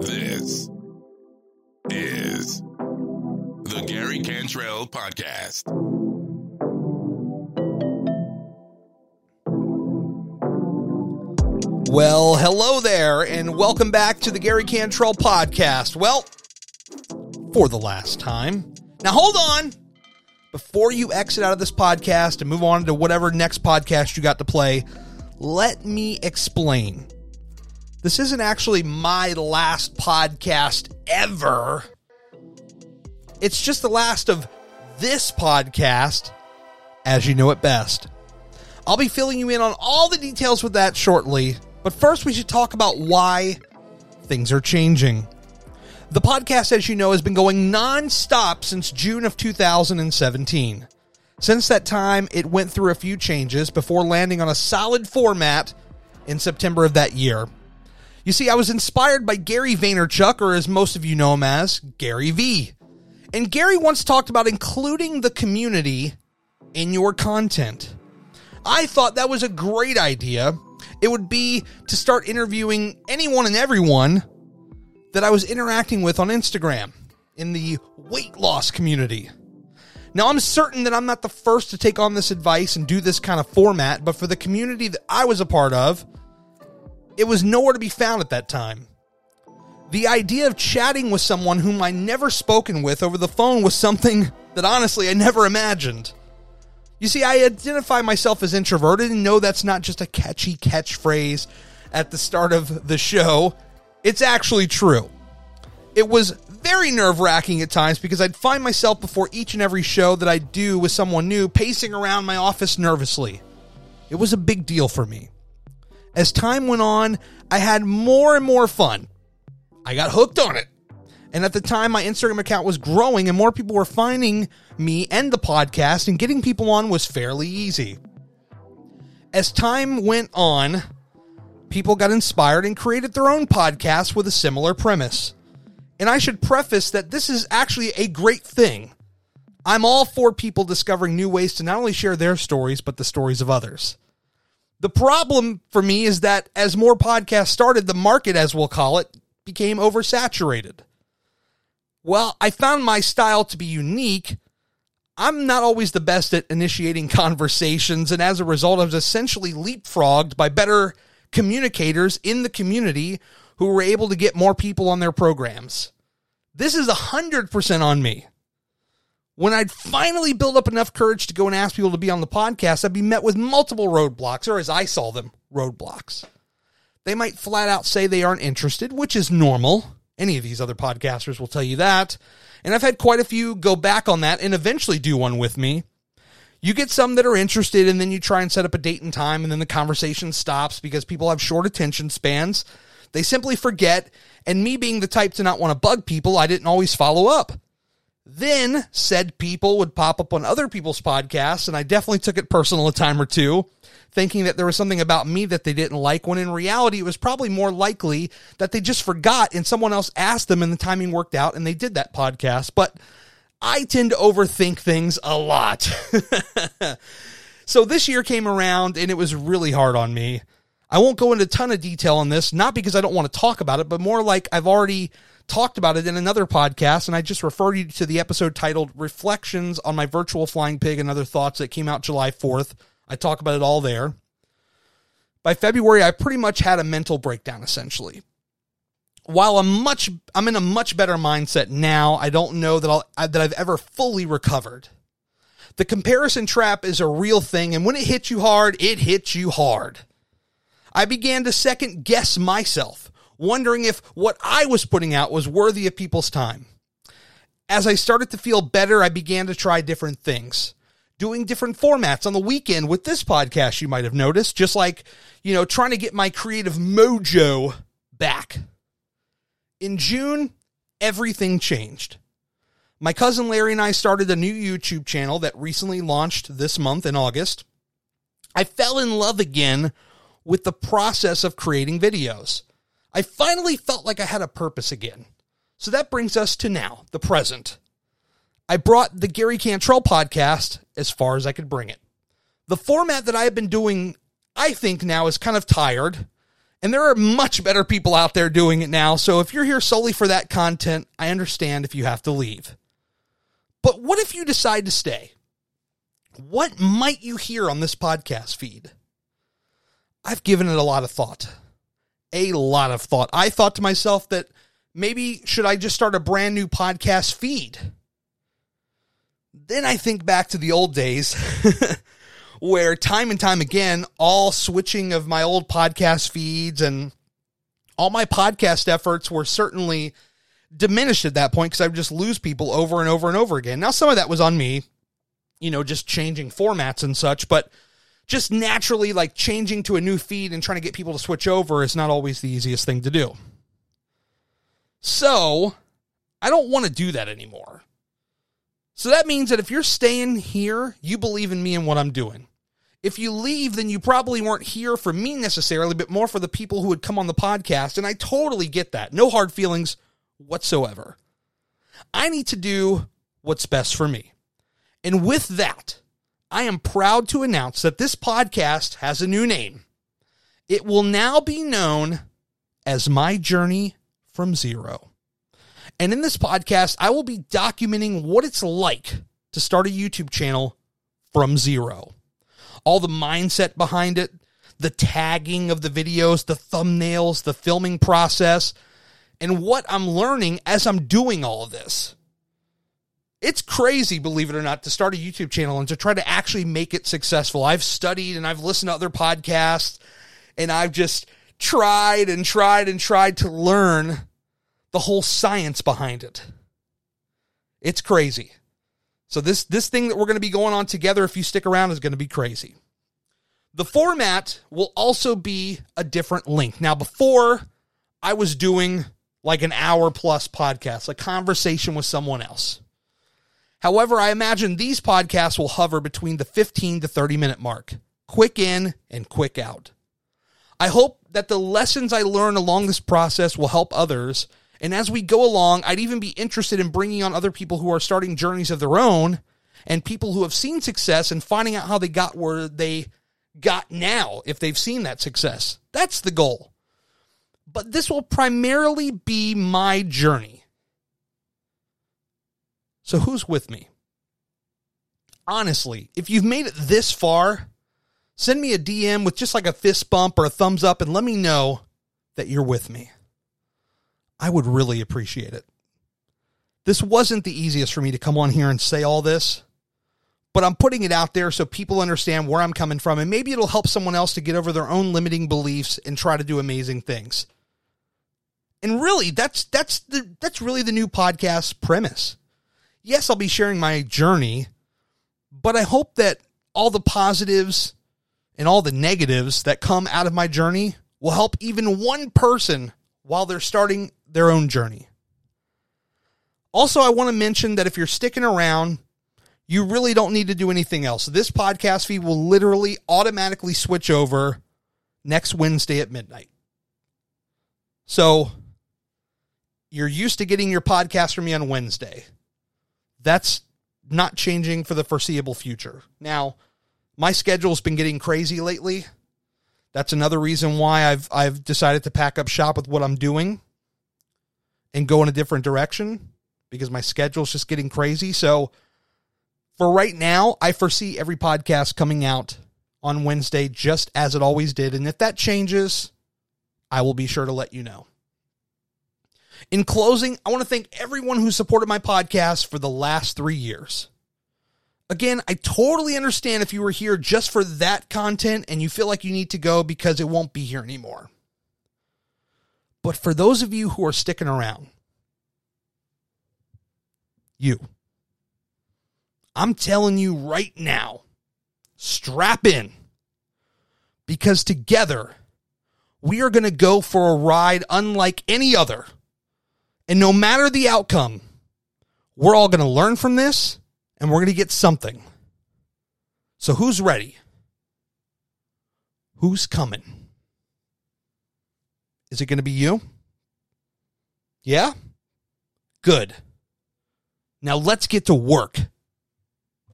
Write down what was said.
This is the Gary Cantrell Podcast. Well, hello there, and welcome back to the Gary Cantrell podcast. Well, for the last time. Now, hold on. Before you exit out of this podcast and move on to whatever next podcast you got to play, let me explain. This isn't actually my last podcast ever. It's just the last of this podcast, as you know it best. I'll be filling you in on all the details with that shortly, but first we should talk about why things are changing. The podcast, as you know, has been going non-stop since June of 2017. Since that time, it went through a few changes before landing on a solid format in September of that year. You see, I was inspired by Gary Vaynerchuk, or as most of you know him as, Gary V. And Gary once talked about including the community in your content. I thought that was a great idea. It would be to start interviewing anyone and everyone that I was interacting with on Instagram in the weight loss community. Now, I'm certain that I'm not the first to take on this advice and do this kind of format, but for the community that I was a part of, it was nowhere to be found at that time. The idea of chatting with someone whom I never spoken with over the phone was something that honestly I never imagined. You see, I identify myself as introverted and know that's not just a catchy catchphrase at the start of the show. It's actually true. It was very nerve wracking at times because I'd find myself before each and every show that I do with someone new pacing around my office nervously. It was a big deal for me. As time went on, I had more and more fun. I got hooked on it. And at the time, my Instagram account was growing and more people were finding me and the podcast, and getting people on was fairly easy. As time went on, people got inspired and created their own podcasts with a similar premise. And I should preface that this is actually a great thing. I'm all for people discovering new ways to not only share their stories, but the stories of others. The problem for me is that as more podcasts started, the market, as we'll call it, became oversaturated. Well, I found my style to be unique. I'm not always the best at initiating conversations, and as a result, I was essentially leapfrogged by better communicators in the community who were able to get more people on their programs. This is 100% on me. When I'd finally build up enough courage to go and ask people to be on the podcast, I'd be met with multiple roadblocks, or as I saw them, roadblocks. They might flat out say they aren't interested, which is normal. Any of these other podcasters will tell you that. And I've had quite a few go back on that and eventually do one with me. You get some that are interested, and then you try and set up a date and time, and then the conversation stops because people have short attention spans. They simply forget, and me being the type to not want to bug people, I didn't always follow up. Then said people would pop up on other people's podcasts, and I definitely took it personal a time or two, thinking that there was something about me that they didn't like, when in reality, it was probably more likely that they just forgot and someone else asked them and the timing worked out and they did that podcast. But I tend to overthink things a lot. so this year came around and it was really hard on me. I won't go into a ton of detail on this, not because I don't want to talk about it, but more like I've already talked about it in another podcast, and I just refer you to the episode titled Reflections on My Virtual Flying Pig and Other Thoughts that came out July 4th. I talk about it all there. By February, I pretty much had a mental breakdown essentially. While I'm much I'm in a much better mindset now, I don't know that I'll that I've ever fully recovered. The comparison trap is a real thing and when it hits you hard, it hits you hard. I began to second guess myself, wondering if what I was putting out was worthy of people's time. As I started to feel better, I began to try different things. Doing different formats on the weekend with this podcast, you might have noticed, just like, you know, trying to get my creative mojo back. In June, everything changed. My cousin Larry and I started a new YouTube channel that recently launched this month in August. I fell in love again with the process of creating videos. I finally felt like I had a purpose again. So that brings us to now, the present. I brought the Gary Cantrell podcast as far as I could bring it. The format that I have been doing, I think now is kind of tired And there are much better people out there doing it now. So if you're here solely for that content, I understand if you have to leave. But what if you decide to stay? What might you hear on this podcast feed? I've given it a lot of thought. A lot of thought. I thought to myself that maybe should I just start a brand new podcast feed? Then I think back to the old days where time and time again, all switching of my old podcast feeds and all my podcast efforts were certainly diminished at that point because I would just lose people over and over and over again. Now, some of that was on me, you know, just changing formats and such, but just naturally, like changing to a new feed and trying to get people to switch over is not always the easiest thing to do. So, I don't want to do that anymore. So that means that if you're staying here, you believe in me and what I'm doing. If you leave, then you probably weren't here for me necessarily, but more for the people who would come on the podcast. And I totally get that. No hard feelings whatsoever. I need to do what's best for me. And with that, I am proud to announce that this podcast has a new name. It will now be known as My Journey from Zero. And in this podcast, I will be documenting what it's like to start a YouTube channel from zero. All the mindset behind it, the tagging of the videos, the thumbnails, the filming process, and what I'm learning as I'm doing all of this. It's crazy, believe it or not, to start a YouTube channel and to try to actually make it successful. I've studied and I've listened to other podcasts and I've just tried and tried and tried to learn the whole science behind it. It's crazy. So this this thing that we're going to be going on together if you stick around is going to be crazy. The format will also be a different length. Now before I was doing like an hour plus podcast, a conversation with someone else. However, I imagine these podcasts will hover between the 15 to 30 minute mark, quick in and quick out. I hope that the lessons I learn along this process will help others and as we go along, I'd even be interested in bringing on other people who are starting journeys of their own and people who have seen success and finding out how they got where they got now if they've seen that success. That's the goal. But this will primarily be my journey. So, who's with me? Honestly, if you've made it this far, send me a DM with just like a fist bump or a thumbs up and let me know that you're with me. I would really appreciate it. This wasn't the easiest for me to come on here and say all this, but I'm putting it out there so people understand where I'm coming from, and maybe it'll help someone else to get over their own limiting beliefs and try to do amazing things. And really, that's that's the that's really the new podcast premise. Yes, I'll be sharing my journey, but I hope that all the positives and all the negatives that come out of my journey will help even one person while they're starting their own journey. Also, I want to mention that if you're sticking around, you really don't need to do anything else. This podcast feed will literally automatically switch over next Wednesday at midnight. So you're used to getting your podcast from me on Wednesday. That's not changing for the foreseeable future. Now, my schedule's been getting crazy lately. That's another reason why I've I've decided to pack up shop with what I'm doing and go in a different direction because my schedule's just getting crazy. So for right now, I foresee every podcast coming out on Wednesday just as it always did. And if that changes, I will be sure to let you know. In closing, I want to thank everyone who supported my podcast for the last three years. Again, I totally understand if you were here just for that content and you feel like you need to go because it won't be here anymore. But for those of you who are sticking around, you, I'm telling you right now, strap in because together we are going to go for a ride unlike any other. And no matter the outcome, we're all going to learn from this and we're going to get something. So, who's ready? Who's coming? Is it going to be you? Yeah? Good. Now let's get to work.